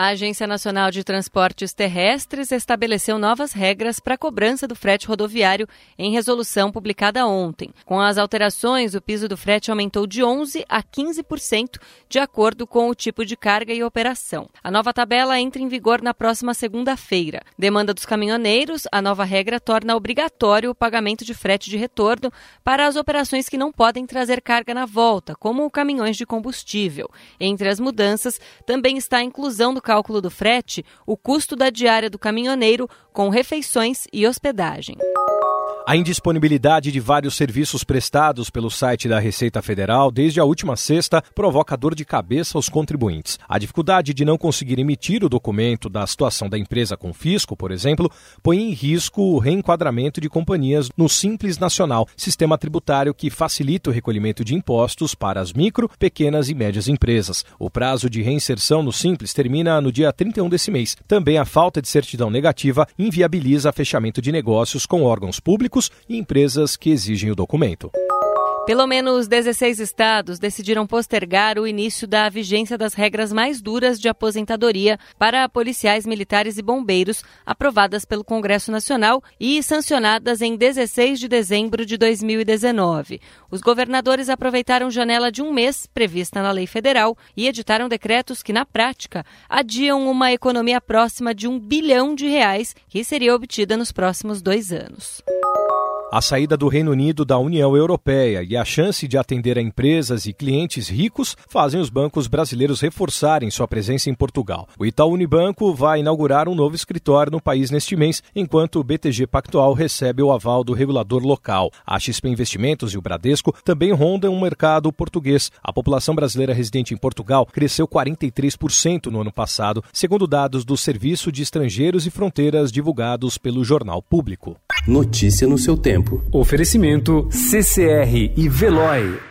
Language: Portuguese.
A Agência Nacional de Transportes Terrestres estabeleceu novas regras para a cobrança do frete rodoviário em resolução publicada ontem. Com as alterações, o piso do frete aumentou de 11% a 15%, de acordo com o tipo de carga e operação. A nova tabela entra em vigor na próxima segunda-feira. Demanda dos caminhoneiros, a nova regra torna obrigatório o pagamento de frete de retorno para as operações que não podem trazer carga na volta, como caminhões de combustível. Entre as mudanças, também está a inclusão do cálculo do frete o custo da diária do caminhoneiro com refeições e hospedagem. A indisponibilidade de vários serviços prestados pelo site da Receita Federal desde a última sexta provoca dor de cabeça aos contribuintes. A dificuldade de não conseguir emitir o documento da situação da empresa com fisco, por exemplo, põe em risco o reenquadramento de companhias no Simples Nacional, sistema tributário que facilita o recolhimento de impostos para as micro, pequenas e médias empresas. O prazo de reinserção no Simples termina no dia 31 desse mês. Também a falta de certidão negativa inviabiliza fechamento de negócios com órgãos públicos e empresas que exigem o documento. Pelo menos 16 estados decidiram postergar o início da vigência das regras mais duras de aposentadoria para policiais militares e bombeiros, aprovadas pelo Congresso Nacional e sancionadas em 16 de dezembro de 2019. Os governadores aproveitaram janela de um mês prevista na lei federal e editaram decretos que, na prática, adiam uma economia próxima de um bilhão de reais que seria obtida nos próximos dois anos. A saída do Reino Unido da União Europeia e a chance de atender a empresas e clientes ricos fazem os bancos brasileiros reforçarem sua presença em Portugal. O Itaú Unibanco vai inaugurar um novo escritório no país neste mês, enquanto o BTG Pactual recebe o aval do regulador local. A XP Investimentos e o Bradesco também rondam o mercado português. A população brasileira residente em Portugal cresceu 43% no ano passado, segundo dados do Serviço de Estrangeiros e Fronteiras divulgados pelo Jornal Público. Notícia no seu tempo. Oferecimento CCR e Veloy.